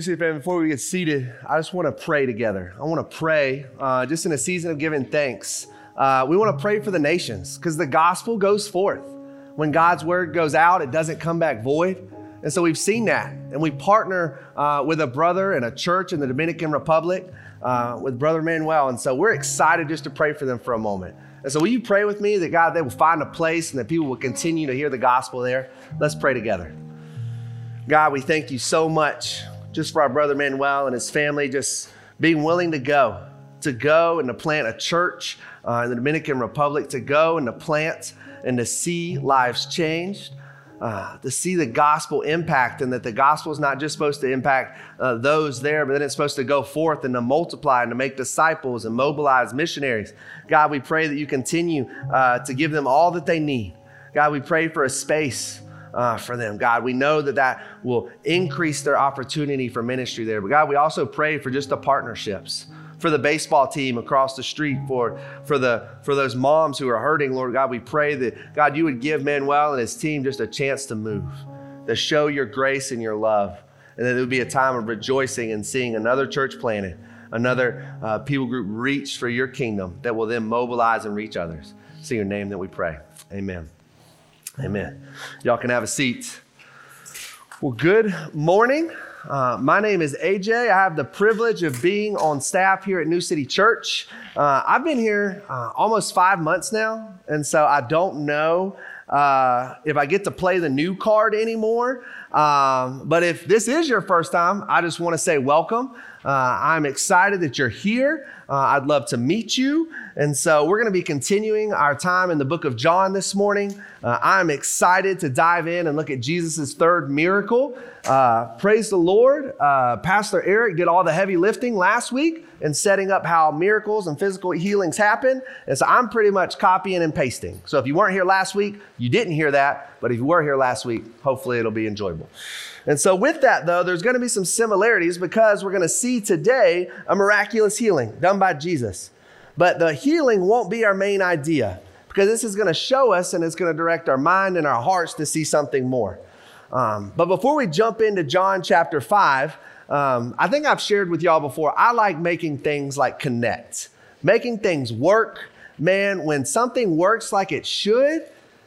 City family, before we get seated, I just want to pray together. I want to pray uh, just in a season of giving thanks. Uh, we want to pray for the nations because the gospel goes forth. When God's word goes out, it doesn't come back void. And so we've seen that. And we partner uh, with a brother and a church in the Dominican Republic uh, with Brother Manuel. And so we're excited just to pray for them for a moment. And so will you pray with me that God, they will find a place and that people will continue to hear the gospel there? Let's pray together. God, we thank you so much just for our brother Manuel and his family, just being willing to go, to go and to plant a church uh, in the Dominican Republic, to go and to plant and to see lives changed. Uh, to see the gospel impact, and that the gospel is not just supposed to impact uh, those there, but then it's supposed to go forth and to multiply and to make disciples and mobilize missionaries. God, we pray that you continue uh, to give them all that they need. God, we pray for a space uh, for them. God, we know that that will increase their opportunity for ministry there. But God, we also pray for just the partnerships for the baseball team across the street, for, for, the, for those moms who are hurting, Lord God, we pray that, God, you would give Manuel and his team just a chance to move, to show your grace and your love, and that it would be a time of rejoicing and seeing another church planted, another uh, people group reach for your kingdom that will then mobilize and reach others. In your name that we pray. Amen. Amen. Y'all can have a seat. Well, good morning. Uh, my name is AJ. I have the privilege of being on staff here at New City Church. Uh, I've been here uh, almost five months now, and so I don't know uh, if I get to play the new card anymore. Um, but if this is your first time, I just want to say welcome. Uh, I'm excited that you're here. Uh, I'd love to meet you. And so we're going to be continuing our time in the book of John this morning. Uh, I'm excited to dive in and look at Jesus' third miracle. Uh, praise the Lord. Uh, Pastor Eric did all the heavy lifting last week and setting up how miracles and physical healings happen. And so I'm pretty much copying and pasting. So if you weren't here last week, you didn't hear that. But if you were here last week, hopefully it'll be enjoyable. And so, with that, though, there's going to be some similarities because we're going to see today a miraculous healing done by Jesus. But the healing won't be our main idea because this is going to show us and it's going to direct our mind and our hearts to see something more. Um, but before we jump into John chapter 5, um, I think I've shared with y'all before, I like making things like connect, making things work. Man, when something works like it should,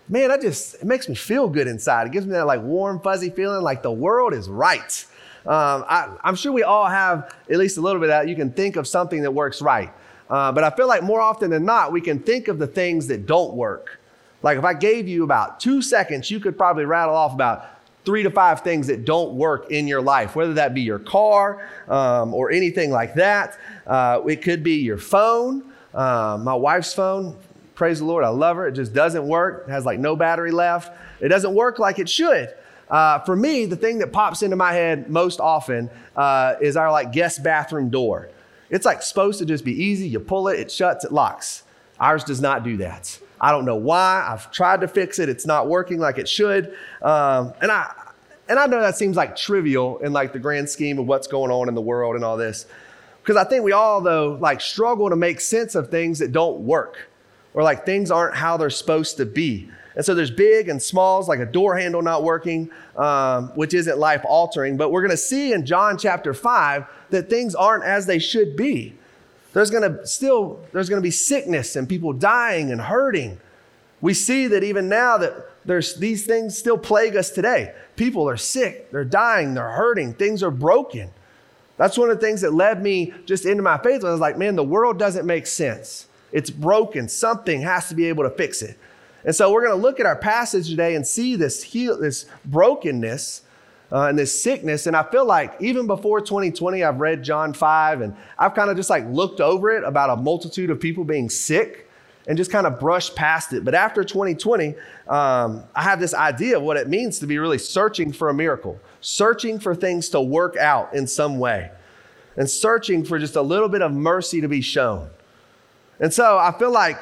man, that just it makes me feel good inside. It gives me that like warm, fuzzy feeling like the world is right. Um, I, am sure we all have at least a little bit of that. You can think of something that works right. Uh, but I feel like more often than not, we can think of the things that don't work. Like if I gave you about two seconds, you could probably rattle off about three to five things that don't work in your life, whether that be your car um, or anything like that. Uh, it could be your phone. Uh, my wife's phone Praise the Lord. I love her. It just doesn't work. It has like no battery left. It doesn't work like it should. Uh, for me, the thing that pops into my head most often uh, is our like guest bathroom door. It's like supposed to just be easy. You pull it, it shuts, it locks. Ours does not do that. I don't know why. I've tried to fix it. It's not working like it should. Um, and I and I know that seems like trivial in like the grand scheme of what's going on in the world and all this. Because I think we all though like struggle to make sense of things that don't work or like things aren't how they're supposed to be. And so there's big and smalls, like a door handle not working, um, which isn't life altering. But we're going to see in John chapter 5 that things aren't as they should be. There's going to still, there's going to be sickness and people dying and hurting. We see that even now that there's these things still plague us today. People are sick, they're dying, they're hurting, things are broken. That's one of the things that led me just into my faith. I was like, man, the world doesn't make sense. It's broken. Something has to be able to fix it. And so we're going to look at our passage today and see this heal, this brokenness uh, and this sickness. And I feel like even before 2020, I've read John 5 and I've kind of just like looked over it about a multitude of people being sick and just kind of brushed past it. But after 2020, um, I have this idea of what it means to be really searching for a miracle, searching for things to work out in some way, and searching for just a little bit of mercy to be shown. And so I feel like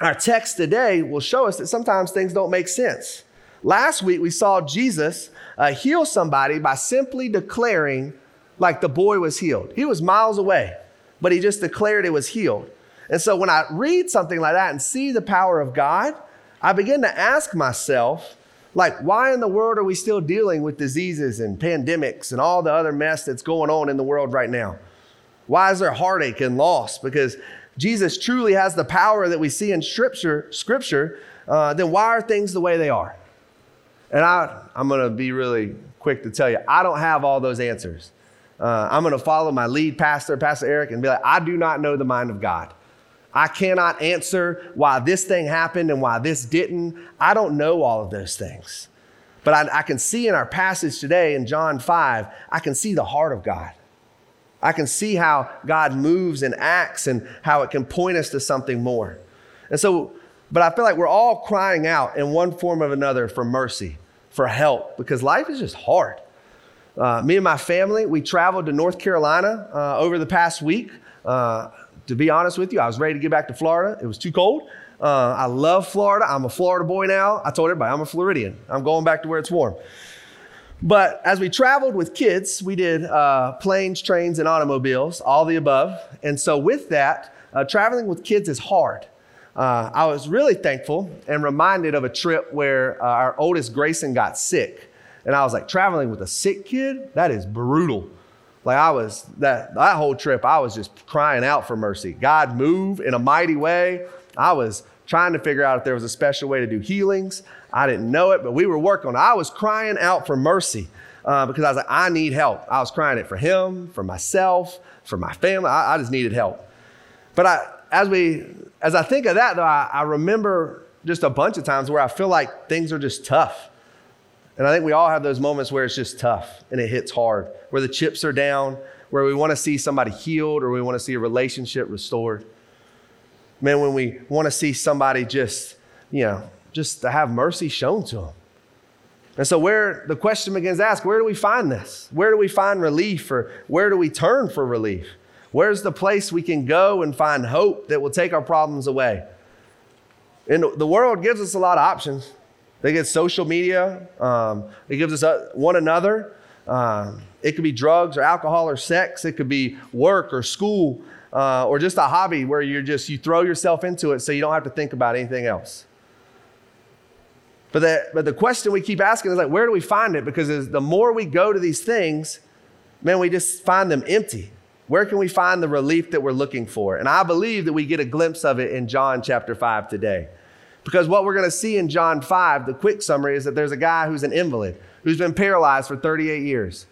our text today will show us that sometimes things don't make sense. Last week, we saw Jesus uh, heal somebody by simply declaring, like the boy was healed. He was miles away, but he just declared it was healed. And so when I read something like that and see the power of God, I begin to ask myself, Like, why in the world are we still dealing with diseases and pandemics and all the other mess that's going on in the world right now? Why is there heartache and loss? Because Jesus truly has the power that we see in Scripture. Scripture, uh, then why are things the way they are? And I, I'm going to be really quick to tell you, I don't have all those answers. Uh, I'm going to follow my lead pastor, Pastor Eric, and be like, I do not know the mind of God. I cannot answer why this thing happened and why this didn't. I don't know all of those things. But I, I, can see in our passage today in John 5, I can see the heart of God. I can see how God moves and acts and how it can point us to something more. And so, but I feel like we're all crying out in one form or another for mercy, for help, because life is just hard. Uh, me and my family, we traveled to North Carolina uh, over the past week. Uh, to be honest with you, I was ready to get back to Florida. It was too cold. Uh, I love Florida. I'm a Florida boy now. I told everybody I'm a Floridian. I'm going back to where it's warm. But as we traveled with kids, we did uh, planes, trains, and automobiles, all the above. And so, with that, uh, traveling with kids is hard. Uh, I was really thankful and reminded of a trip where uh, our oldest Grayson got sick. And I was like, traveling with a sick kid? That is brutal. Like I was that that whole trip, I was just crying out for mercy. God move in a mighty way. I was trying to figure out if there was a special way to do healings. I didn't know it, but we were working. I was crying out for mercy uh, because I was like, I need help. I was crying it for him, for myself, for my family. I, I just needed help. But I, as we, as I think of that, though, I, I remember just a bunch of times where I feel like things are just tough. And I think we all have those moments where it's just tough and it hits hard, where the chips are down, where we want to see somebody healed or we want to see a relationship restored. Man, when we want to see somebody just, you know, just to have mercy shown to them. And so, where the question begins to ask, where do we find this? Where do we find relief or where do we turn for relief? Where's the place we can go and find hope that will take our problems away? And the world gives us a lot of options. They get social media. Um, it gives us a, one another. Um, it could be drugs or alcohol or sex. It could be work or school uh, or just a hobby where you're just you throw yourself into it so you don't have to think about anything else. But the, but the question we keep asking is like, where do we find it? Because the more we go to these things, man, we just find them empty. Where can we find the relief that we're looking for? And I believe that we get a glimpse of it in John chapter 5 today. Because what we're going to see in John 5, the quick summary is that there's a guy who's an invalid, who's been paralyzed for 38 years.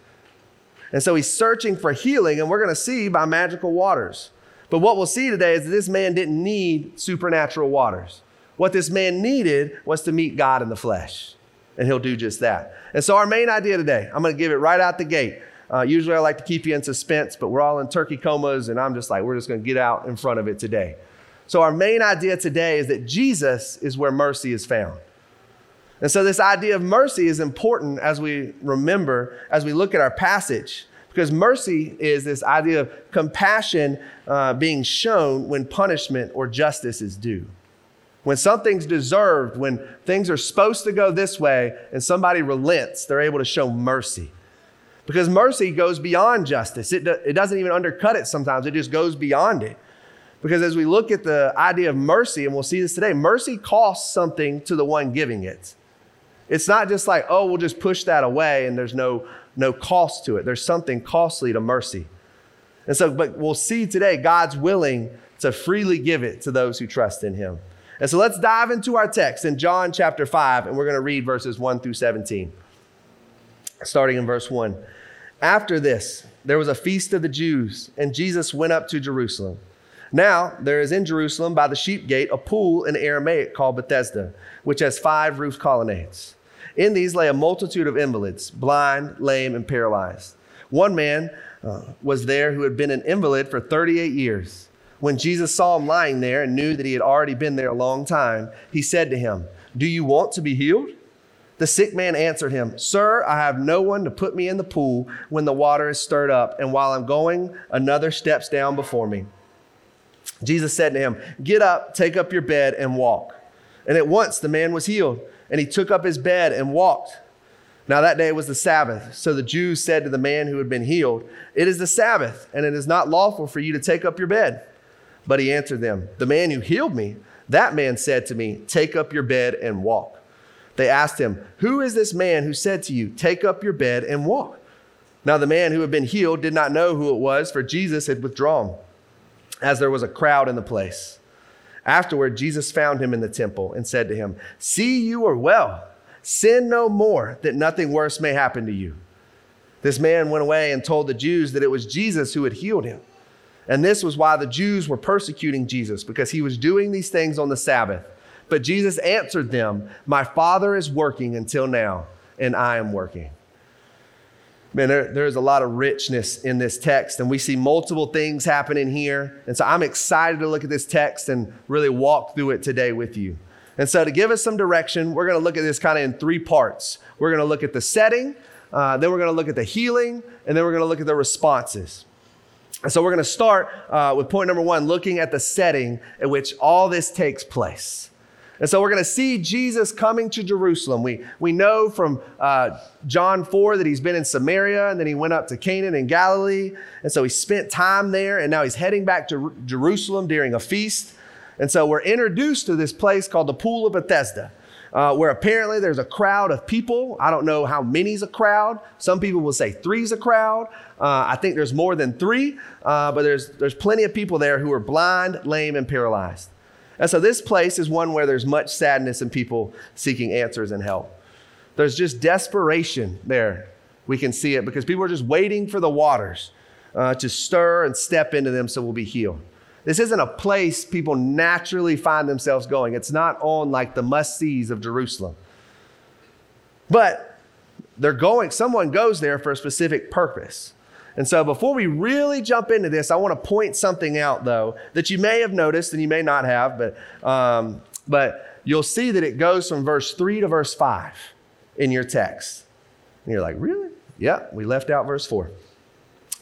And so he's searching for healing, and we're going to see by magical waters. But what we'll see today is that this man didn't need supernatural waters. What this man needed was to meet God in the flesh, and he'll do just that. And so, our main idea today, I'm going to give it right out the gate. Uh, usually, I like to keep you in suspense, but we're all in turkey comas, and I'm just like, we're just going to get out in front of it today. So, our main idea today is that Jesus is where mercy is found. And so, this idea of mercy is important as we remember, as we look at our passage, because mercy is this idea of compassion uh, being shown when punishment or justice is due. When something's deserved, when things are supposed to go this way and somebody relents, they're able to show mercy. Because mercy goes beyond justice, it, do, it doesn't even undercut it sometimes, it just goes beyond it. Because as we look at the idea of mercy, and we'll see this today, mercy costs something to the one giving it. It's not just like, oh, we'll just push that away and there's no, no cost to it. There's something costly to mercy. And so, but we'll see today, God's willing to freely give it to those who trust in Him. And so let's dive into our text in John chapter 5, and we're going to read verses 1 through 17. Starting in verse 1. After this, there was a feast of the Jews, and Jesus went up to Jerusalem. Now, there is in Jerusalem by the sheep gate a pool in Aramaic called Bethesda, which has five roof colonnades. In these lay a multitude of invalids, blind, lame, and paralyzed. One man uh, was there who had been an invalid for 38 years. When Jesus saw him lying there and knew that he had already been there a long time, he said to him, Do you want to be healed? The sick man answered him, Sir, I have no one to put me in the pool when the water is stirred up, and while I'm going, another steps down before me. Jesus said to him, Get up, take up your bed, and walk. And at once the man was healed, and he took up his bed and walked. Now that day was the Sabbath. So the Jews said to the man who had been healed, It is the Sabbath, and it is not lawful for you to take up your bed. But he answered them, The man who healed me, that man said to me, Take up your bed and walk. They asked him, Who is this man who said to you, Take up your bed and walk? Now, the man who had been healed did not know who it was, for Jesus had withdrawn, as there was a crowd in the place. Afterward, Jesus found him in the temple and said to him, See, you are well. Sin no more, that nothing worse may happen to you. This man went away and told the Jews that it was Jesus who had healed him. And this was why the Jews were persecuting Jesus, because he was doing these things on the Sabbath. But Jesus answered them, My Father is working until now, and I am working. Man, there, there's a lot of richness in this text, and we see multiple things happening here. And so I'm excited to look at this text and really walk through it today with you. And so, to give us some direction, we're going to look at this kind of in three parts. We're going to look at the setting, uh, then we're going to look at the healing, and then we're going to look at the responses. And so we're going to start uh, with point number one, looking at the setting in which all this takes place. And so we're going to see Jesus coming to Jerusalem. We, we know from uh, John 4 that he's been in Samaria and then he went up to Cana in Galilee. And so he spent time there and now he's heading back to Jerusalem during a feast. And so we're introduced to this place called the Pool of Bethesda uh, where apparently there's a crowd of people. I don't know how many's a crowd. Some people will say three's a crowd. Uh, I think there's more than three, uh, but there's, there's plenty of people there who are blind, lame, and paralyzed. And so this place is one where there's much sadness and people seeking answers and help. There's just desperation there. We can see it because people are just waiting for the waters uh, to stir and step into them so we'll be healed. This isn't a place people naturally find themselves going. It's not on like the must sees of Jerusalem. But they're going, someone goes there for a specific purpose. And so before we really jump into this, I want to point something out though that you may have noticed and you may not have, but, um, but you'll see that it goes from verse 3 to verse 5 in your text. And you're like, really? Yeah, we left out verse 4.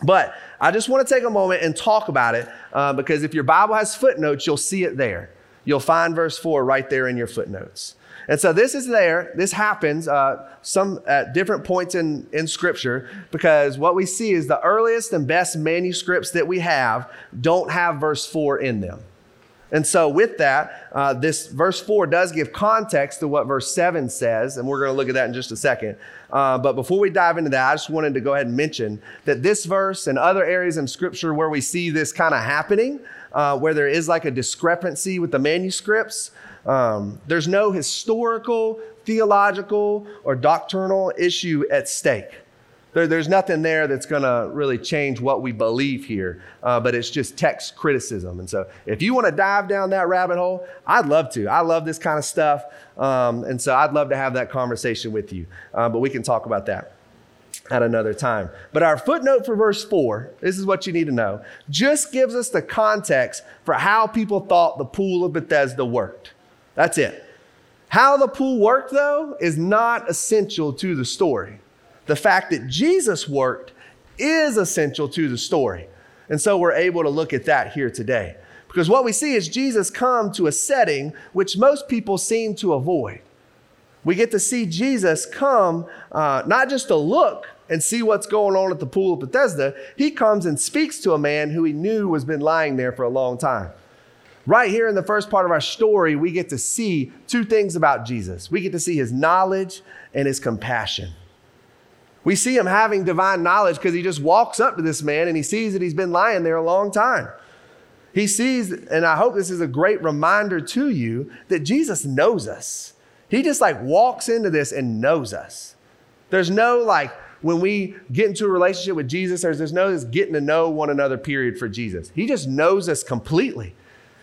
But I just want to take a moment and talk about it uh, because if your Bible has footnotes, you'll see it there. You'll find verse 4 right there in your footnotes. And so this is there. This happens uh, some at different points in, in Scripture because what we see is the earliest and best manuscripts that we have don't have verse 4 in them. And so, with that, uh, this verse 4 does give context to what verse 7 says, and we're going to look at that in just a second. Uh, but before we dive into that, I just wanted to go ahead and mention that this verse and other areas in Scripture where we see this kind of happening, uh, where there is like a discrepancy with the manuscripts, um, there's no historical, theological, or doctrinal issue at stake. There, there's nothing there that's going to really change what we believe here, uh, but it's just text criticism. And so, if you want to dive down that rabbit hole, I'd love to. I love this kind of stuff. Um, and so, I'd love to have that conversation with you, uh, but we can talk about that at another time. But our footnote for verse 4, this is what you need to know, just gives us the context for how people thought the pool of Bethesda worked. That's it. How the pool worked, though, is not essential to the story the fact that Jesus worked is essential to the story. And so we're able to look at that here today. Because what we see is Jesus come to a setting which most people seem to avoid. We get to see Jesus come uh, not just to look and see what's going on at the pool of Bethesda, he comes and speaks to a man who he knew was been lying there for a long time. Right here in the first part of our story, we get to see two things about Jesus. We get to see his knowledge and his compassion. We see him having divine knowledge because he just walks up to this man and he sees that he's been lying there a long time. He sees, and I hope this is a great reminder to you that Jesus knows us. He just like walks into this and knows us. There's no like, when we get into a relationship with Jesus, there's, there's no this getting to know one another period for Jesus. He just knows us completely.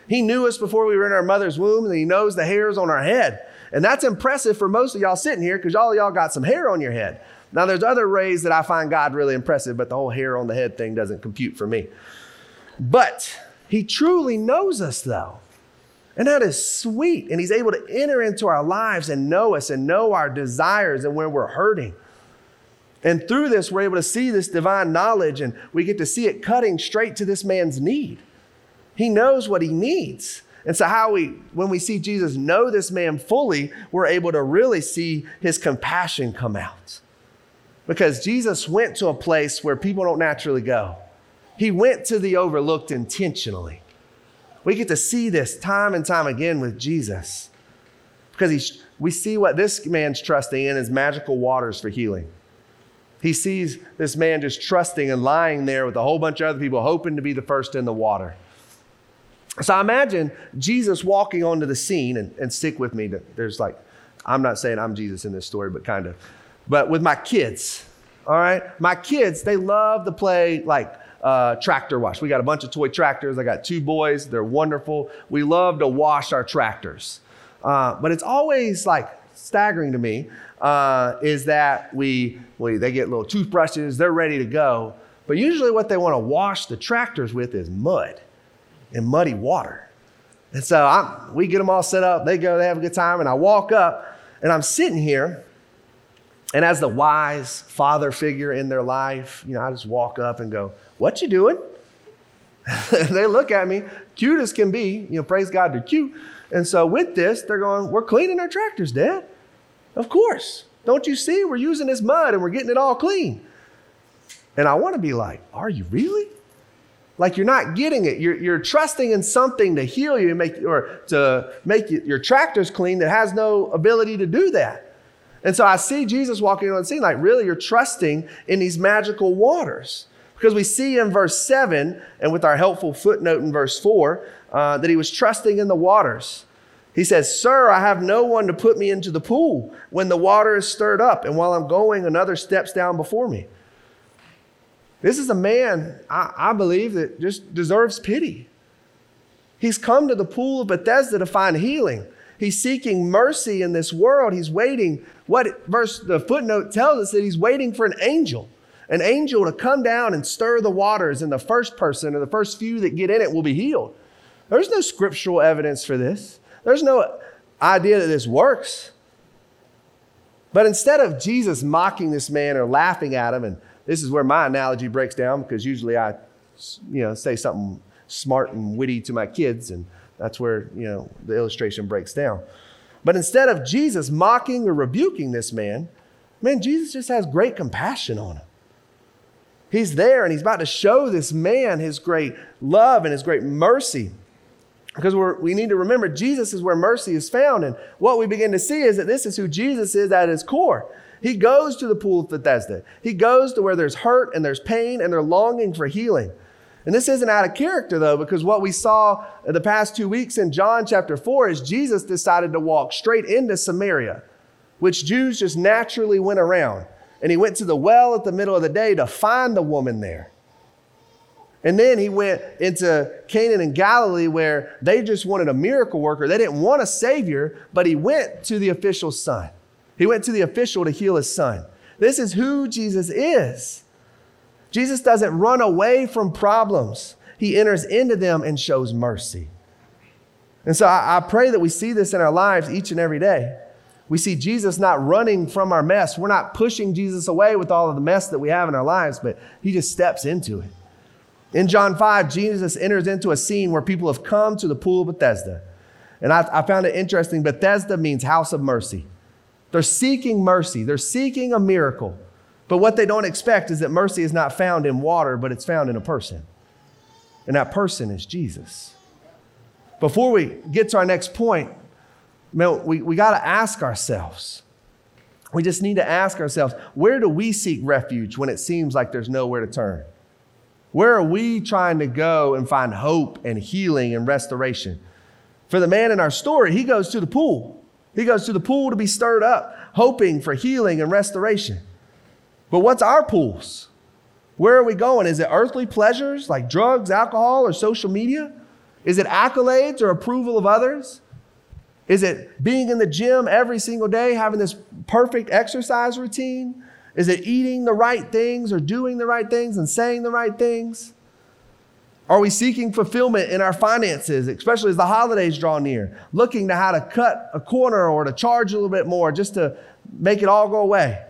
He knew us before we were in our mother's womb, and he knows the hairs on our head. And that's impressive for most of y'all sitting here because all y'all got some hair on your head. Now, there's other ways that I find God really impressive, but the whole hair on the head thing doesn't compute for me. But He truly knows us, though. And that is sweet. And He's able to enter into our lives and know us and know our desires and where we're hurting. And through this, we're able to see this divine knowledge and we get to see it cutting straight to this man's need. He knows what he needs. And so, how we, when we see Jesus know this man fully, we're able to really see his compassion come out. Because Jesus went to a place where people don't naturally go. He went to the overlooked intentionally. We get to see this time and time again with Jesus because we see what this man's trusting in is magical waters for healing. He sees this man just trusting and lying there with a whole bunch of other people, hoping to be the first in the water. So I imagine Jesus walking onto the scene, and, and stick with me. There's like, I'm not saying I'm Jesus in this story, but kind of. But with my kids, all right? My kids, they love to play like uh, tractor wash. We got a bunch of toy tractors. I got two boys. They're wonderful. We love to wash our tractors. Uh, but it's always like staggering to me uh, is that we, we, they get little toothbrushes, they're ready to go. But usually, what they want to wash the tractors with is mud and muddy water. And so I'm, we get them all set up, they go, they have a good time, and I walk up and I'm sitting here. And as the wise father figure in their life, you know, I just walk up and go, What you doing? they look at me, cute as can be, you know, praise God, they're cute. And so with this, they're going, We're cleaning our tractors, Dad. Of course. Don't you see? We're using this mud and we're getting it all clean. And I want to be like, Are you really? Like you're not getting it. You're, you're trusting in something to heal you make, or to make your tractors clean that has no ability to do that. And so I see Jesus walking on the scene, like, really, you're trusting in these magical waters. Because we see in verse 7, and with our helpful footnote in verse 4, uh, that he was trusting in the waters. He says, Sir, I have no one to put me into the pool when the water is stirred up, and while I'm going, another steps down before me. This is a man, I, I believe, that just deserves pity. He's come to the pool of Bethesda to find healing. He's seeking mercy in this world. He's waiting. What verse the footnote tells us that he's waiting for an angel, an angel to come down and stir the waters, and the first person or the first few that get in it will be healed. There's no scriptural evidence for this. There's no idea that this works. But instead of Jesus mocking this man or laughing at him, and this is where my analogy breaks down because usually I, you know, say something smart and witty to my kids, and that's where, you know, the illustration breaks down. But instead of Jesus mocking or rebuking this man, man, Jesus just has great compassion on him. He's there and he's about to show this man his great love and his great mercy. Because we need to remember Jesus is where mercy is found. And what we begin to see is that this is who Jesus is at his core. He goes to the pool of Bethesda. He goes to where there's hurt and there's pain and they're longing for healing. And this isn't out of character though, because what we saw the past two weeks in John chapter 4 is Jesus decided to walk straight into Samaria, which Jews just naturally went around. And he went to the well at the middle of the day to find the woman there. And then he went into Cana and Galilee where they just wanted a miracle worker. They didn't want a savior, but he went to the official's son. He went to the official to heal his son. This is who Jesus is. Jesus doesn't run away from problems, he enters into them and shows mercy. And so I, I pray that we see this in our lives each and every day. We see Jesus not running from our mess. We're not pushing Jesus away with all of the mess that we have in our lives, but he just steps into it. In John 5, Jesus enters into a scene where people have come to the pool of Bethesda. And I, I, found it interesting. Bethesda means house of mercy. They're seeking mercy, they're seeking a miracle. But what they don't expect is that mercy is not found in water, but it's found in a person. And that person is Jesus. Before we get to our next point, man, we, we got to ask ourselves. We just need to ask ourselves where do we seek refuge when it seems like there's nowhere to turn? Where are we trying to go and find hope and healing and restoration? For the man in our story, he goes to the pool. He goes to the pool to be stirred up, hoping for healing and restoration. But what's our pools? Where are we going? Is it earthly pleasures like drugs, alcohol, or social media? Is it accolades or approval of others? Is it being in the gym every single day, having this perfect exercise routine? Is it eating the right things or doing the right things and saying the right things? Are we seeking fulfillment in our finances, especially as the holidays draw near, looking to how to cut a corner or to charge a little bit more just to make it all go away?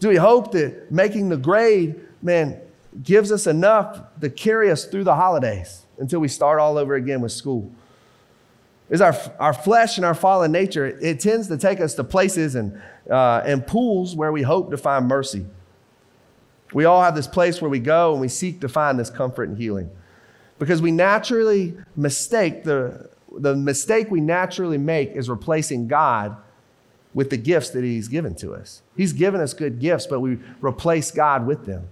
Do we hope that making the grade, man, gives us enough to carry us through the holidays until we start all over again with school? Is our, our flesh and our fallen nature, it tends to take us to places and uh, and pools where we hope to find mercy. We all have this place where we go and we seek to find this comfort and healing because we naturally mistake the, the mistake we naturally make is replacing God with the gifts that He's given to us. He's given us good gifts, but we replace God with them.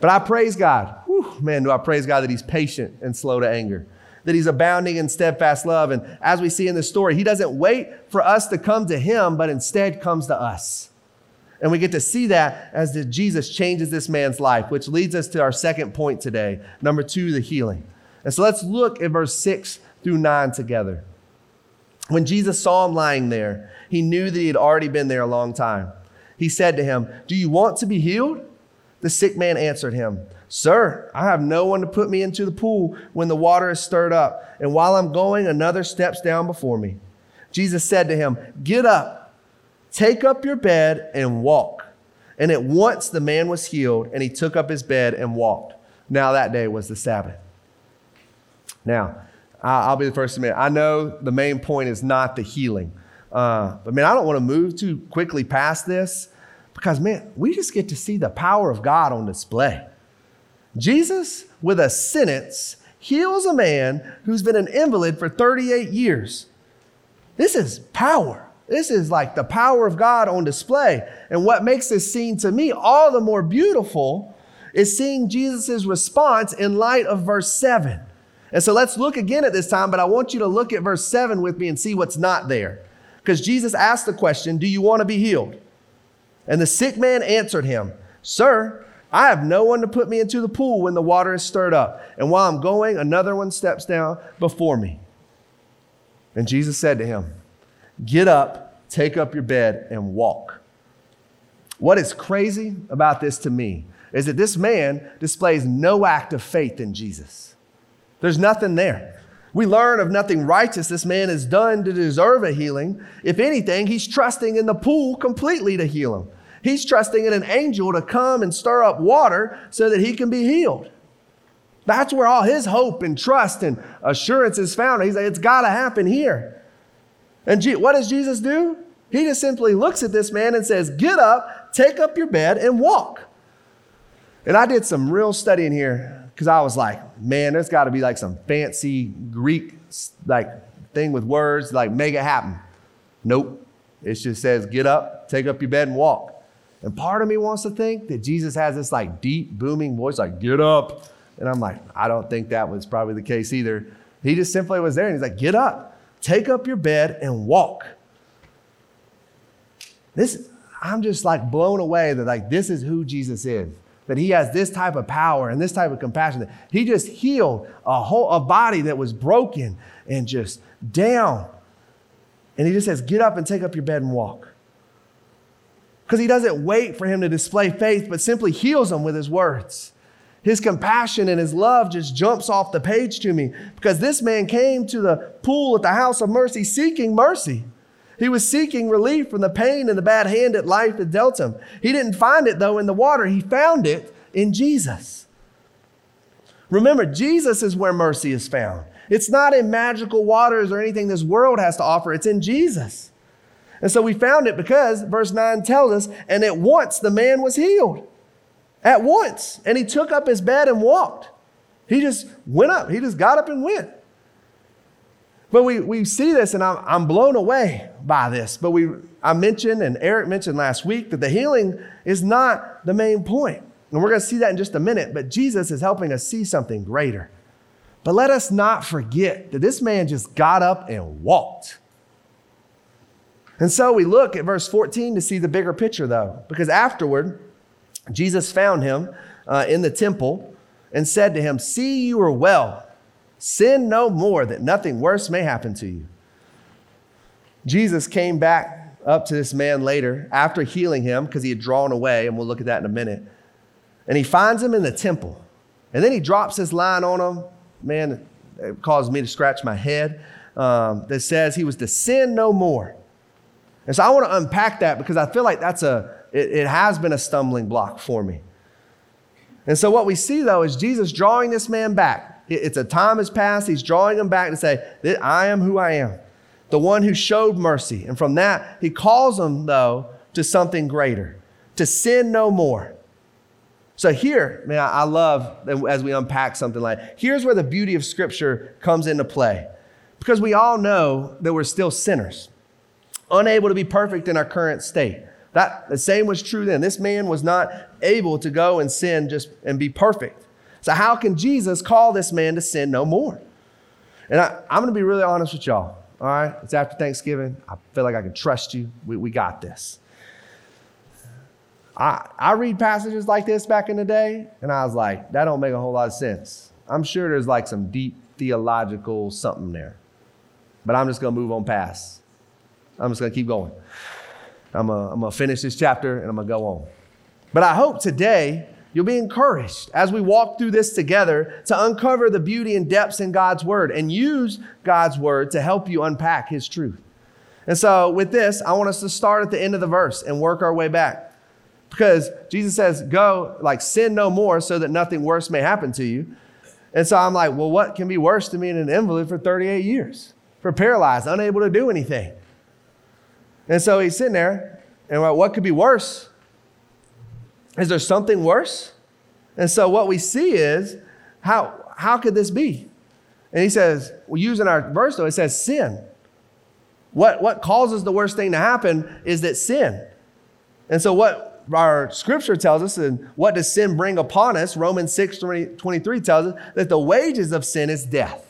But I praise God. Whew, man, do I praise God that He's patient and slow to anger, that He's abounding in steadfast love. And as we see in the story, He doesn't wait for us to come to Him, but instead comes to us. And we get to see that as Jesus changes this man's life, which leads us to our second point today. Number two, the healing. And so let's look at verse six through nine together. When Jesus saw him lying there, he knew that he had already been there a long time. He said to him, Do you want to be healed? The sick man answered him, Sir, I have no one to put me into the pool when the water is stirred up, and while I'm going, another steps down before me. Jesus said to him, Get up Take up your bed and walk. And at once the man was healed, and he took up his bed and walked. Now that day was the Sabbath. Now, I'll be the first to admit, I know the main point is not the healing. Uh, but man, I don't want to move too quickly past this because, man, we just get to see the power of God on display. Jesus, with a sentence, heals a man who's been an invalid for 38 years. This is power. This is like the power of God on display. And what makes this scene to me all the more beautiful is seeing Jesus' response in light of verse 7. And so let's look again at this time, but I want you to look at verse 7 with me and see what's not there. Because Jesus asked the question, Do you want to be healed? And the sick man answered him, Sir, I have no one to put me into the pool when the water is stirred up. And while I'm going, another one steps down before me. And Jesus said to him, Get up, take up your bed, and walk. What is crazy about this to me is that this man displays no act of faith in Jesus. There's nothing there. We learn of nothing righteous this man has done to deserve a healing. If anything, he's trusting in the pool completely to heal him. He's trusting in an angel to come and stir up water so that he can be healed. That's where all his hope and trust and assurance is found. He's like, it's got to happen here. And what does Jesus do? He just simply looks at this man and says, Get up, take up your bed, and walk. And I did some real studying here because I was like, man, there's got to be like some fancy Greek like thing with words like make it happen. Nope. It just says, get up, take up your bed, and walk. And part of me wants to think that Jesus has this like deep, booming voice, like, get up. And I'm like, I don't think that was probably the case either. He just simply was there and he's like, get up. Take up your bed and walk. This, I'm just like blown away that like this is who Jesus is. That he has this type of power and this type of compassion. He just healed a whole a body that was broken and just down. And he just says, get up and take up your bed and walk. Because he doesn't wait for him to display faith, but simply heals them with his words. His compassion and his love just jumps off the page to me because this man came to the pool at the house of mercy seeking mercy. He was seeking relief from the pain and the bad hand that life had dealt him. He didn't find it, though, in the water, he found it in Jesus. Remember, Jesus is where mercy is found. It's not in magical waters or anything this world has to offer, it's in Jesus. And so we found it because verse 9 tells us, and at once the man was healed at once. And he took up his bed and walked. He just went up. He just got up and went. But we, we see this, and I'm, I'm blown away by this. But we, I mentioned, and Eric mentioned last week, that the healing is not the main point. And we're going to see that in just a minute. But Jesus is helping us see something greater. But let us not forget that this man just got up and walked. And so we look at verse 14 to see the bigger picture, though, because afterward, Jesus found him uh, in the temple and said to him, See, you are well. Sin no more, that nothing worse may happen to you. Jesus came back up to this man later after healing him because he had drawn away, and we'll look at that in a minute. And he finds him in the temple. And then he drops this line on him. Man, it caused me to scratch my head. Um, that says he was to sin no more. And so I want to unpack that because I feel like that's a it, it has been a stumbling block for me. And so what we see though is Jesus drawing this man back. It's a time has passed. He's drawing him back to say, I am who I am, the one who showed mercy. And from that, he calls him though to something greater, to sin no more. So here, man, I love as we unpack something like, here's where the beauty of scripture comes into play. Because we all know that we're still sinners, unable to be perfect in our current state. That the same was true then. This man was not able to go and sin just and be perfect. So how can Jesus call this man to sin no more? And I, am to be really honest with y'all. All right, it's after Thanksgiving. I feel like I can trust you. We, we got this. I, I read passages like this back in the day, and I was like, that don't make a whole lot of sense. I'm sure there's like some deep theological something there. But I'm just to move on past. I'm just to keep going. I'm going to finish this chapter and I'm going to go on. But I hope today you'll be encouraged as we walk through this together to uncover the beauty and depths in God's word and use God's word to help you unpack his truth. And so, with this, I want us to start at the end of the verse and work our way back. Because Jesus says, Go, like, sin no more so that nothing worse may happen to you. And so I'm like, Well, what can be worse to me than being an invalid for 38 years? For paralyzed, unable to do anything. And so he's sitting there, and like, what could be worse? Is there something worse? And so what we see is, how, how could this be? And he says, well, using our verse though, it says sin. What, what causes the worst thing to happen is that sin. And so what our scripture tells us, and what does sin bring upon us? Romans 6 23 tells us that the wages of sin is death.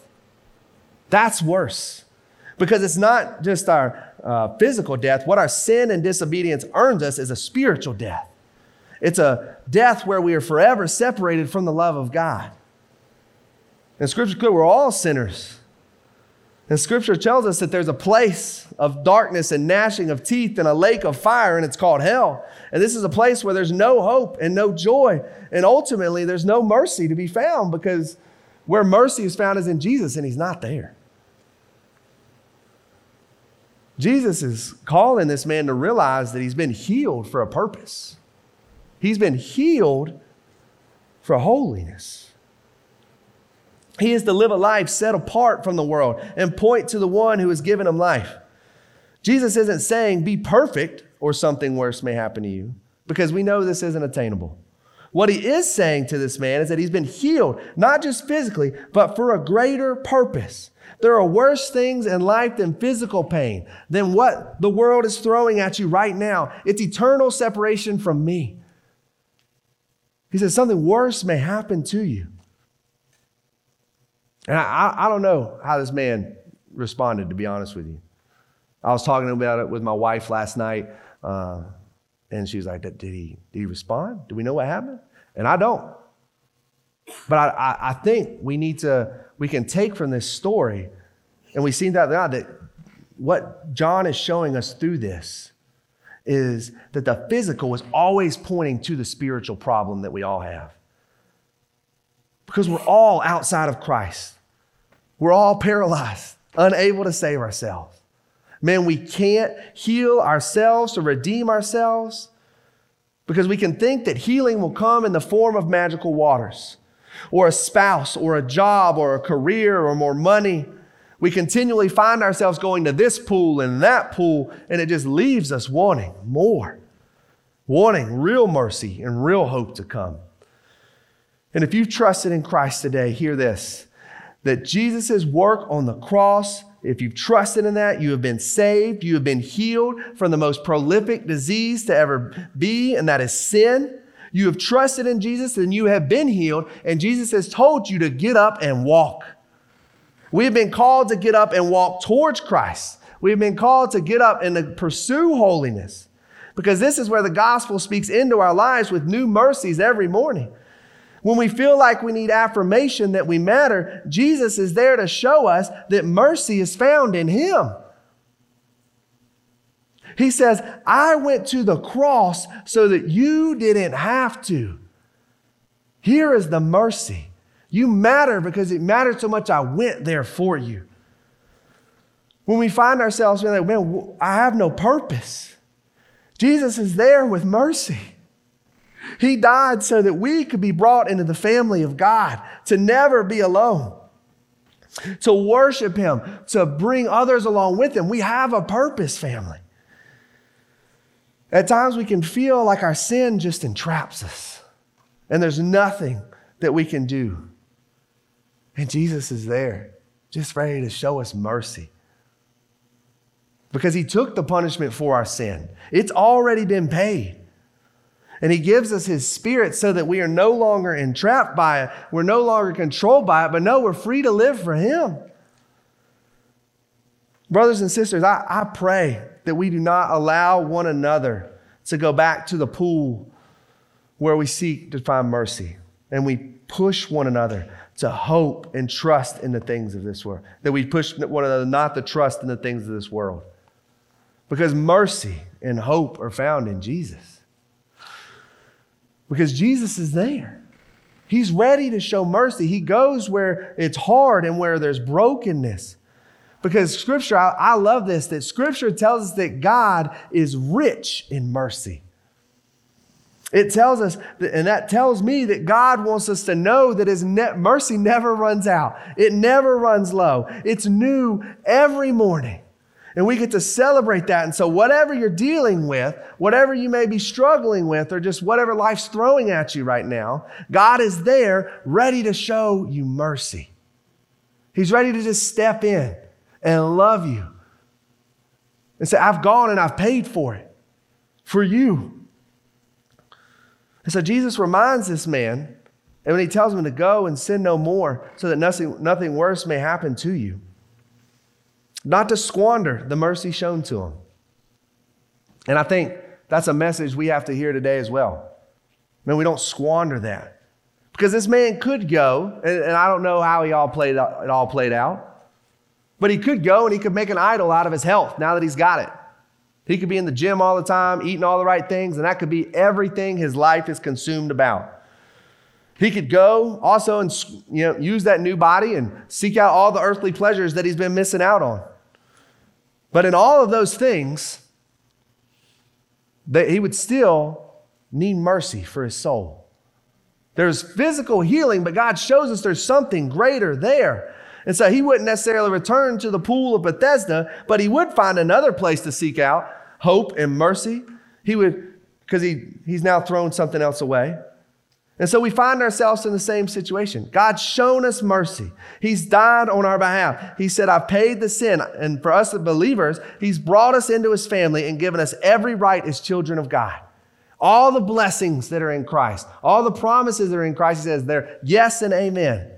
That's worse because it's not just our uh, physical death. What our sin and disobedience earns us is a spiritual death. It's a death where we are forever separated from the love of God. And scripture clear, we're all sinners. And scripture tells us that there's a place of darkness and gnashing of teeth and a lake of fire, and it's called hell. And this is a place where there's no hope and no joy. And ultimately, there's no mercy to be found because where mercy is found is in Jesus, and he's not there. Jesus is calling this man to realize that he's been healed for a purpose. He's been healed for holiness. He is to live a life set apart from the world and point to the one who has given him life. Jesus isn't saying be perfect or something worse may happen to you because we know this isn't attainable. What he is saying to this man is that he's been healed, not just physically, but for a greater purpose. There are worse things in life than physical pain, than what the world is throwing at you right now. It's eternal separation from me. He says something worse may happen to you. And I, I, don't know how this man responded, to be honest with you. I was talking about it with my wife last night, uh, and she was like, did he, did he respond? Do we know what happened? And I don't. But I, I, I think we need to, we can take from this story, and we see that, now that what John is showing us through this is that the physical is always pointing to the spiritual problem that we all have because we're all outside of Christ. We're all paralyzed, unable to save ourselves. Man, we can't heal ourselves or redeem ourselves because we can think that healing will come in the form of magical waters or a spouse or a job or a career or more money. We continually find ourselves going to this pool and that pool, and it just leaves us wanting more, wanting real mercy and real hope to come. And if you've trusted in Christ today, hear this that Jesus' work on the cross, if you've trusted in that, you have been saved, you have been healed from the most prolific disease to ever be, and that is sin. You have trusted in Jesus and you have been healed, and Jesus has told you to get up and walk. We have been called to get up and walk towards Christ. We have been called to get up and to pursue holiness because this is where the gospel speaks into our lives with new mercies every morning. When we feel like we need affirmation that we matter, Jesus is there to show us that mercy is found in Him. He says, I went to the cross so that you didn't have to. Here is the mercy. You matter because it mattered so much, I went there for you. When we find ourselves like, man, I have no purpose, Jesus is there with mercy. He died so that we could be brought into the family of God, to never be alone, to worship Him, to bring others along with Him. We have a purpose, family. At times we can feel like our sin just entraps us, and there's nothing that we can do. And Jesus is there. just ready to show us mercy. Because he took the punishment for our sin, it's already been paid. And he gives us his spirit so that we are no longer entrapped by it. We're no longer controlled by it, but no, we're free to live for him. Brothers and sisters, I, I pray that we do not allow one another to go back to the pool where we seek to find mercy and we push one another to hope and trust in the things of this world. That we push one another not to trust in the things of this world. Because mercy and hope are found in Jesus. Because Jesus is there. He's ready to show mercy. He goes where it's hard and where there's brokenness. Because scripture, I, I, love this, that scripture tells us that God is rich in mercy. It tells us, that, and that tells me that God wants us to know that His ne- mercy never runs out. It never runs low. It's new every morning. And we get to celebrate that. And so, whatever you're dealing with, whatever you may be struggling with, or just whatever life's throwing at you right now, God is there ready to show you mercy. He's ready to just step in and love you and say, I've gone and I've paid for it for you. And so Jesus reminds this man, and when he tells him to go and sin no more, so that nothing, nothing worse may happen to you, not to squander the mercy shown to him. And I think that's a message we have to hear today as well. Man, we don't squander that. Because this man could go, and, and I don't know how he all played, it all played out, but he could go and he could make an idol out of his health now that he's got it. He could be in the gym all the time, eating all the right things, and that could be everything his life is consumed about. He could go also and you know, use that new body and seek out all the earthly pleasures that he's been missing out on. But in all of those things, that he would still need mercy for his soul. There's physical healing, but God shows us there's something greater there. And so he wouldn't necessarily return to the pool of Bethesda, but he would find another place to seek out hope and mercy. He would, because he, he's now thrown something else away. And so we find ourselves in the same situation. God's shown us mercy. He's died on our behalf. He said, I've paid the sin. And for us believers, He's brought us into His family and given us every right as children of God. All the blessings that are in Christ, all the promises that are in Christ, He says they're yes and amen.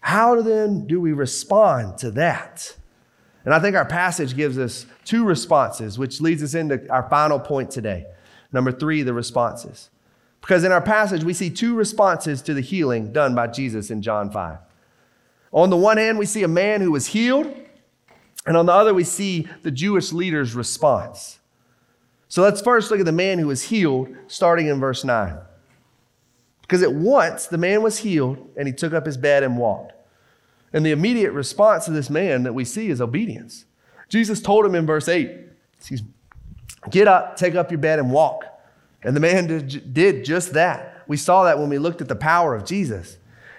How then do we respond to that? And I think our passage gives us two responses, which leads us into our final point today. Number three, the responses. Because in our passage, we see two responses to the healing done by Jesus in John 5. On the one hand, we see a man who was healed, and on the other, we see the Jewish leader's response. So let's first look at the man who was healed, starting in verse 9. Because at once the man was healed and he took up his bed and walked. And the immediate response of this man that we see is obedience. Jesus told him in verse 8, Get up, take up your bed, and walk. And the man did just that. We saw that when we looked at the power of Jesus.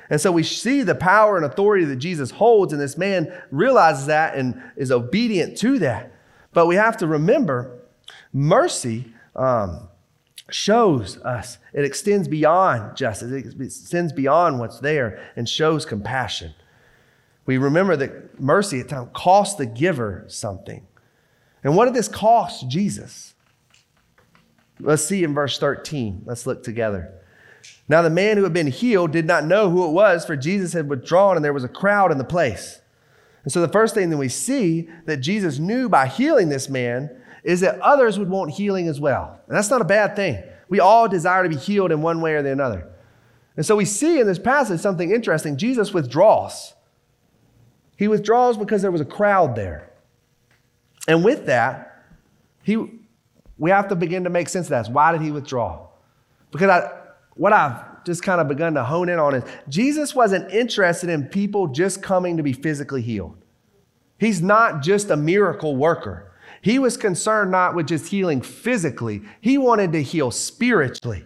And so we see the power and authority that Jesus holds, and this man realizes that and is obedient to that. But we have to remember mercy um, shows us. It extends beyond justice, it extends beyond what's there and shows compassion. We remember that mercy at times cost the giver something. And what did this cost Jesus? Let's see in verse 13. Let's look together. Now, the man who had been healed did not know who it was, for Jesus had withdrawn and there was a crowd in the place. And so, the first thing that we see that Jesus knew by healing this man is that others would want healing as well. And that's not a bad thing. We all desire to be healed in one way or the other. And so we see in this passage something interesting. Jesus withdraws. He withdraws because there was a crowd there. And with that, he, we have to begin to make sense of that. Why did he withdraw? Because I, what I've just kind of begun to hone in on is Jesus wasn't interested in people just coming to be physically healed. He's not just a miracle worker. He was concerned not with just healing physically, he wanted to heal spiritually.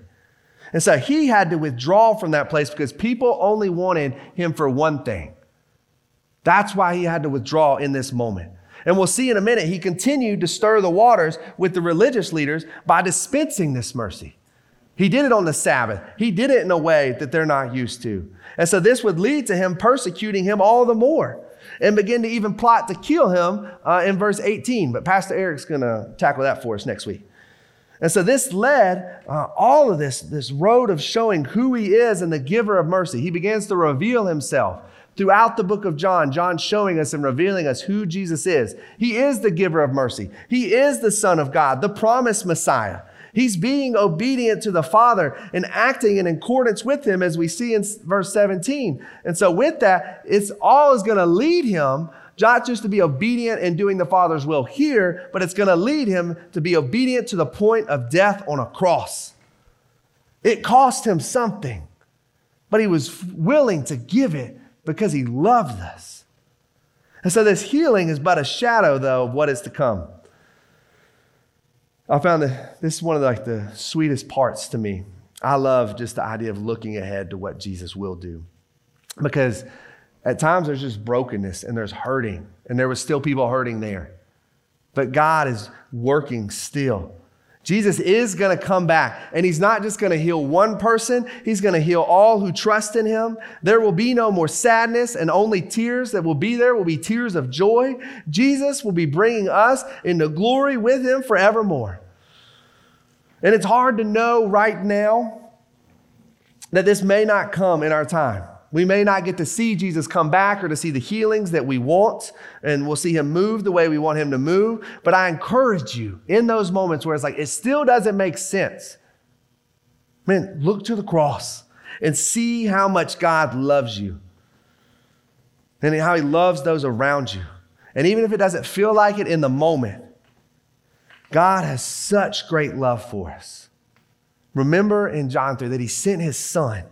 And so he had to withdraw from that place because people only wanted him for one thing. That's why he had to withdraw in this moment. And we'll see in a minute, he continued to stir the waters with the religious leaders by dispensing this mercy. He did it on the Sabbath. He did it in a way that they're not used to. And so this would lead to him persecuting him all the more and begin to even plot to kill him uh, in verse 18. But Pastor Eric's going to tackle that for us next week. And so this led uh, all of this, this road of showing who he is and the giver of mercy. He begins to reveal himself throughout the book of John. John showing us and revealing us who Jesus is. He is the giver of mercy. He is the Son of God, the promised Messiah. He's being obedient to the Father and acting in accordance with him, as we see in verse 17. And so, with that, it's all is going to lead him not just to be obedient and doing the Father's will here, but it's going to lead him to be obedient to the point of death on a cross. It cost him something, but he was willing to give it because he loved us. And so, this healing is but a shadow, though, of what is to come. I found that this is one of the, like the sweetest parts to me. I love just the idea of looking ahead to what Jesus will do. Because at times there's just brokenness and there's hurting, and there was still people hurting there. But God is working still. Jesus is going to come back, and He's not just going to heal one person, He's going to heal all who trust in Him. There will be no more sadness, and only tears that will be there will be tears of joy. Jesus will be bringing us into glory with Him forevermore. And it's hard to know right now that this may not come in our time. We may not get to see Jesus come back or to see the healings that we want, and we'll see him move the way we want him to move. But I encourage you in those moments where it's like, it still doesn't make sense. Man, look to the cross and see how much God loves you and how he loves those around you. And even if it doesn't feel like it in the moment, God has such great love for us. Remember in John 3 that he sent his son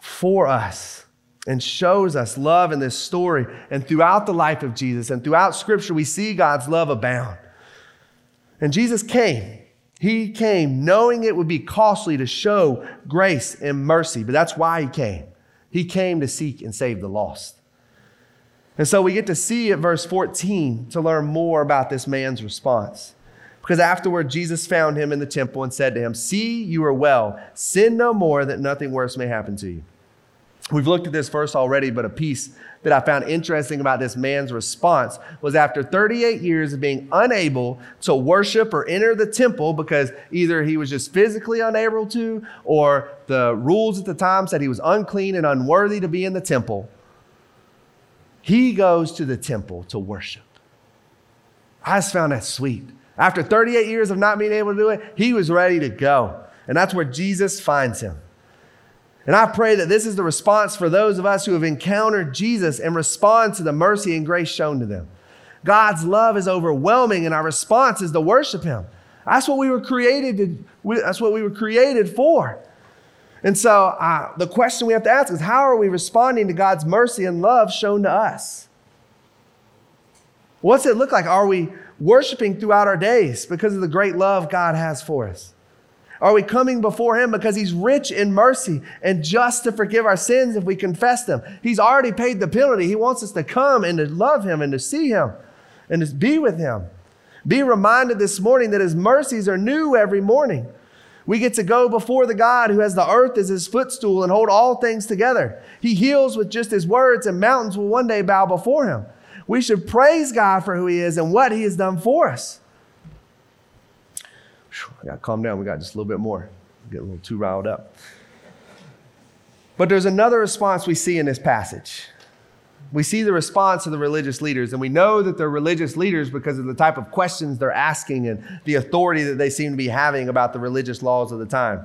for us and shows us love in this story. And throughout the life of Jesus and throughout Scripture, we see God's love abound. And Jesus came. He came knowing it would be costly to show grace and mercy, but that's why He came. He came to seek and save the lost. And so we get to see at verse 14 to learn more about this man's response. Because afterward, Jesus found him in the temple and said to him, See, you are well. Sin no more, that nothing worse may happen to you. We've looked at this verse already, but a piece that I found interesting about this man's response was after 38 years of being unable to worship or enter the temple because either he was just physically unable to or the rules at the time said he was unclean and unworthy to be in the temple, he goes to the temple to worship. I just found that sweet. After 38 years of not being able to do it, he was ready to go. And that's where Jesus finds him. And I pray that this is the response for those of us who have encountered Jesus and respond to the mercy and grace shown to them. God's love is overwhelming, and our response is to worship Him. That's what we were created to. That's what we were created for. And so, uh, the question we have to ask is, how are we responding to God's mercy and love shown to us? What's it look like? Are we worshiping throughout our days because of the great love God has for us? Are we coming before Him because He's rich in mercy and just to forgive our sins if we confess them? He's already paid the penalty. He wants us to come and to love Him and to see Him and to be with Him. Be reminded this morning that His mercies are new every morning. We get to go before the God who has the earth as his footstool and hold all things together. He heals with just his words, and mountains will one day bow before him. We should praise God for who he is and what he has done for us. I got to calm down. We got just a little bit more. Get a little too riled up. But there's another response we see in this passage. We see the response of the religious leaders, and we know that they're religious leaders because of the type of questions they're asking and the authority that they seem to be having about the religious laws of the time.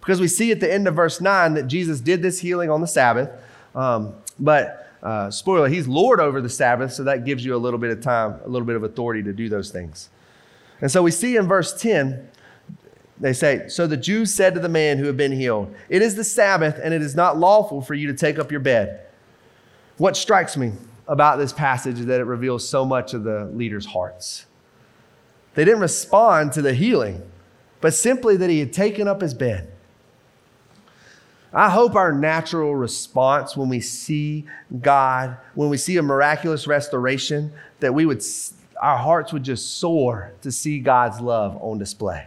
Because we see at the end of verse 9 that Jesus did this healing on the Sabbath, um, but uh, spoiler, he's Lord over the Sabbath, so that gives you a little bit of time, a little bit of authority to do those things. And so we see in verse 10, they say, So the Jews said to the man who had been healed, It is the Sabbath, and it is not lawful for you to take up your bed. What strikes me about this passage is that it reveals so much of the leaders' hearts. They didn't respond to the healing, but simply that he had taken up his bed. I hope our natural response when we see God, when we see a miraculous restoration, that we would our hearts would just soar to see God's love on display.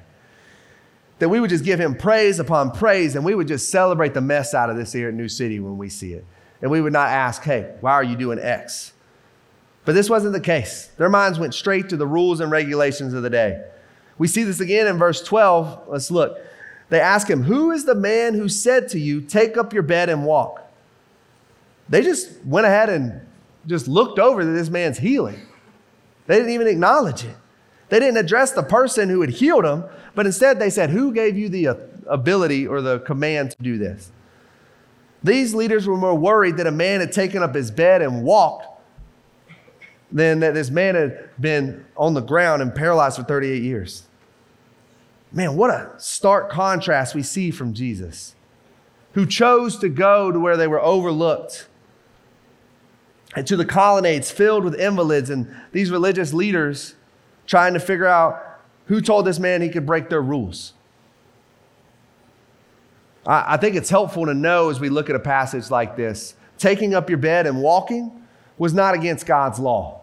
that we would just give him praise upon praise and we would just celebrate the mess out of this here at New City when we see it. And we would not ask, hey, why are you doing X? But this wasn't the case. Their minds went straight to the rules and regulations of the day. We see this again in verse 12. Let's look. They ask him, Who is the man who said to you, Take up your bed and walk? They just went ahead and just looked over this man's healing. They didn't even acknowledge it. They didn't address the person who had healed him, but instead they said, Who gave you the uh, ability or the command to do this? These leaders were more worried that a man had taken up his bed and walked than that this man had been on the ground and paralyzed for 38 years. Man, what a stark contrast we see from Jesus, who chose to go to where they were overlooked and to the colonnades filled with invalids and these religious leaders trying to figure out who told this man he could break their rules. I, I think it's helpful to know as we look at a passage like this taking up your bed and walking was not against God's law.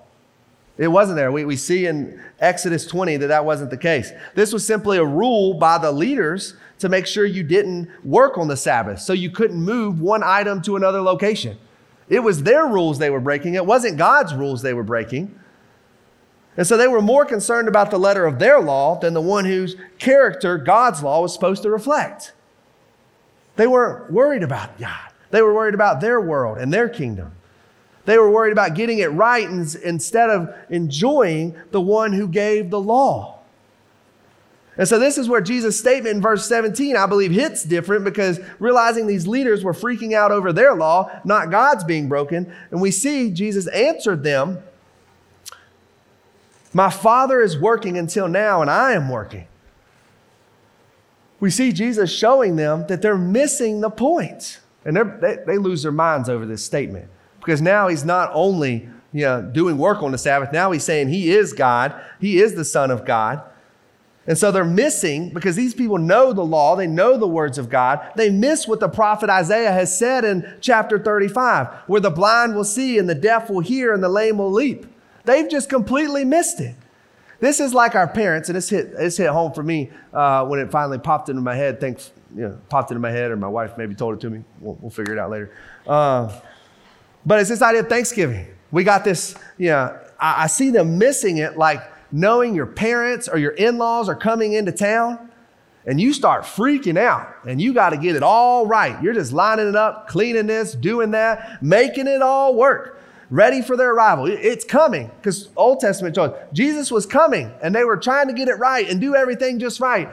It wasn't there. We, we see in Exodus 20 that that wasn't the case. This was simply a rule by the leaders to make sure you didn't work on the Sabbath, so you couldn't move one item to another location. It was their rules they were breaking, it wasn't God's rules they were breaking. And so they were more concerned about the letter of their law than the one whose character God's law was supposed to reflect. They weren't worried about God, they were worried about their world and their kingdom. They were worried about getting it right instead of enjoying the one who gave the law. And so, this is where Jesus' statement in verse 17, I believe, hits different because realizing these leaders were freaking out over their law, not God's being broken. And we see Jesus answered them My Father is working until now, and I am working. We see Jesus showing them that they're missing the point. And they, they lose their minds over this statement because now he's not only you know, doing work on the Sabbath, now he's saying he is God, he is the Son of God. And so they're missing because these people know the law, they know the words of God. They miss what the prophet Isaiah has said in chapter 35, where the blind will see and the deaf will hear and the lame will leap. They've just completely missed it. This is like our parents, and it's hit, it's hit home for me uh, when it finally popped into my head. Thanks, you know, popped into my head, or my wife maybe told it to me. We'll, we'll figure it out later. Uh, but it's this idea of Thanksgiving. We got this, you know, I, I see them missing it like knowing your parents or your in laws are coming into town and you start freaking out and you got to get it all right. You're just lining it up, cleaning this, doing that, making it all work, ready for their arrival. It's coming because Old Testament told us Jesus was coming and they were trying to get it right and do everything just right.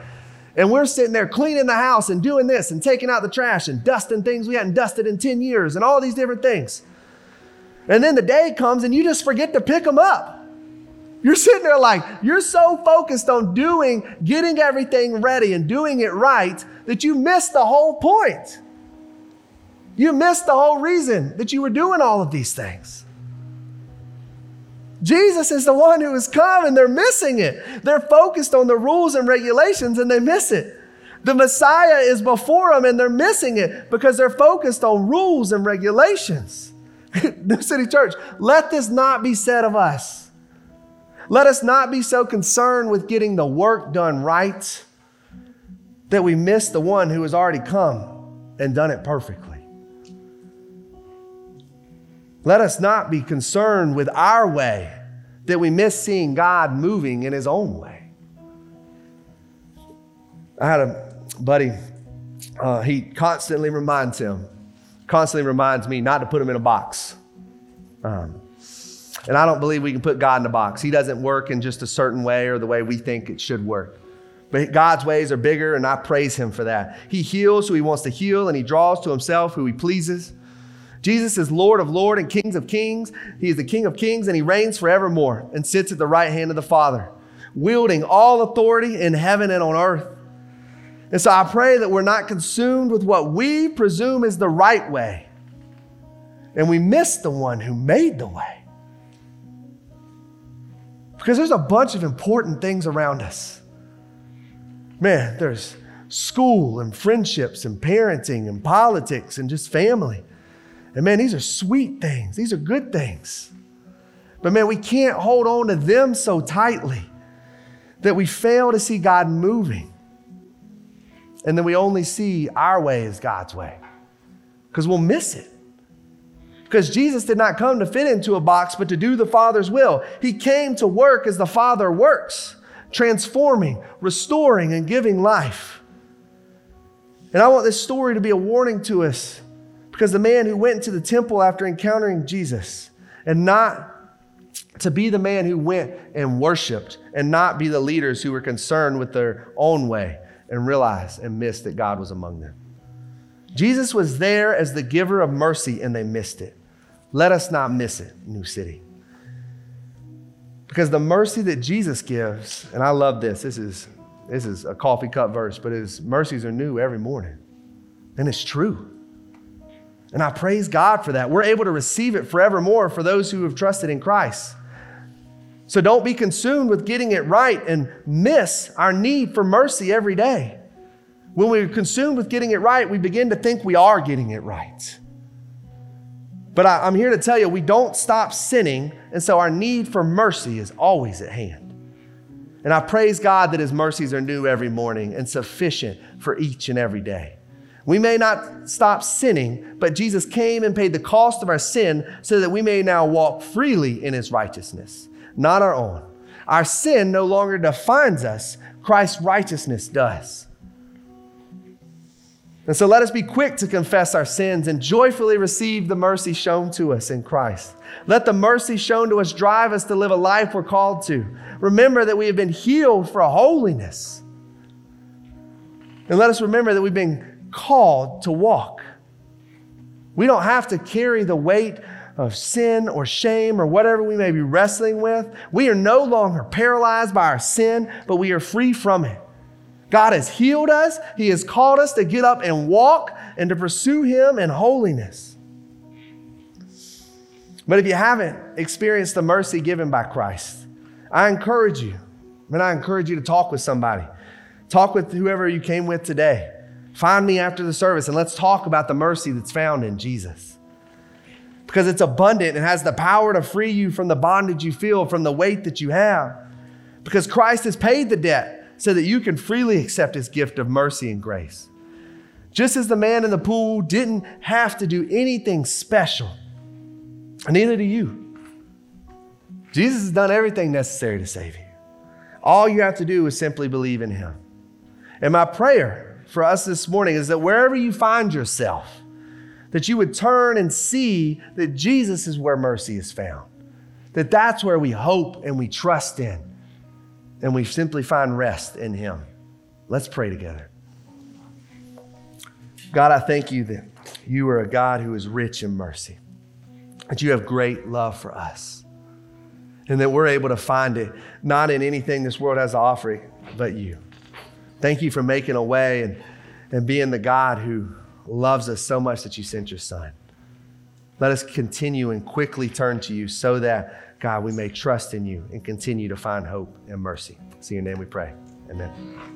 And we're sitting there cleaning the house and doing this and taking out the trash and dusting things we hadn't dusted in 10 years and all these different things. And then the day comes and you just forget to pick them up. You're sitting there like, you're so focused on doing, getting everything ready and doing it right that you miss the whole point. You miss the whole reason that you were doing all of these things. Jesus is the one who has come and they're missing it. They're focused on the rules and regulations and they miss it. The Messiah is before them and they're missing it because they're focused on rules and regulations. New City Church, let this not be said of us. Let us not be so concerned with getting the work done right that we miss the one who has already come and done it perfectly. Let us not be concerned with our way that we miss seeing God moving in his own way. I had a buddy, uh, he constantly reminds him constantly reminds me not to put him in a box. Um, and I don't believe we can put God in a box. He doesn't work in just a certain way or the way we think it should work. But God's ways are bigger, and I praise Him for that. He heals who He wants to heal, and He draws to Himself who He pleases. Jesus is Lord of Lords and Kings of Kings. He is the King of Kings, and He reigns forevermore and sits at the right hand of the Father, wielding all authority in heaven and on earth. And so I pray that we're not consumed with what we presume is the right way, and we miss the one who made the way. Because there's a bunch of important things around us. Man, there's school and friendships and parenting and politics and just family. And man, these are sweet things, these are good things. But man, we can't hold on to them so tightly that we fail to see God moving And then we only see our way as God's way because we'll miss it. Because Jesus did not come to fit into a box, but to do the Father's will. He came to work as the Father works, transforming, restoring, and giving life. And I want this story to be a warning to us because the man who went into the temple after encountering Jesus and not to be the man who went and worshiped and not be the leaders who were concerned with their own way and realized and missed that God was among them. Jesus was there as the giver of mercy and they missed it. Let us not miss it, New City. Because the mercy that Jesus gives, and I love this, this is, this is a coffee cup verse, but his mercies are new every morning. And it's true. And I praise God for that. We're able to receive it forevermore for those who have trusted in Christ. So don't be consumed with getting it right and miss our need for mercy every day. When we're consumed with getting it right, we begin to think we are getting it right. But I, am here to tell you, we don't stop sinning, and so our need for mercy is always at hand. And I praise God that His mercies are new every morning and sufficient for each and every day. We may not stop sinning, but Jesus came and paid the cost of our sin so that we may now walk freely in His righteousness not our own. Our sin no longer defines us, Christ's righteousness does. And so let us be quick to confess our sins and joyfully receive the mercy shown to us in Christ. Let the mercy shown to us drive us to live a life we're called to. Remember that we have been healed for holiness. And let us remember that we've been called to walk. We don't have to carry the weight of sin or shame or whatever we may be wrestling with, we are no longer paralyzed by our sin, but we are free from it. God has healed us. He has called us to get up and walk and to pursue Him in holiness. But if you haven't experienced the mercy given by Christ, I encourage you, and I encourage you to talk with somebody. Talk with whoever you came with today. Find me after the service and let's talk about the mercy that's found in Jesus because it's abundant and has the power to free you from the bondage you feel, from the weight that you have. Because Christ has paid the debt so that you can freely accept his gift of mercy and grace. Just as the man in the pool didn't have to do anything special, neither do you. Jesus has done everything necessary to save you. All you have to do is simply believe in him. And my prayer for us this morning is that wherever you find yourself, that you would turn and see that Jesus is where mercy is found. That that's where we hope and we trust in. And we simply find rest in Him. Let's pray together. God, I thank you that you are a God who is rich in mercy, that you have great love for us, and that we're able to find it not in anything this world has to offer, but you. Thank you for making a way and, and being the God who loves us so much that you sent your son. Let us continue and quickly turn to you so that, God, we may trust in you and continue to find hope and mercy. See your name we pray. Amen.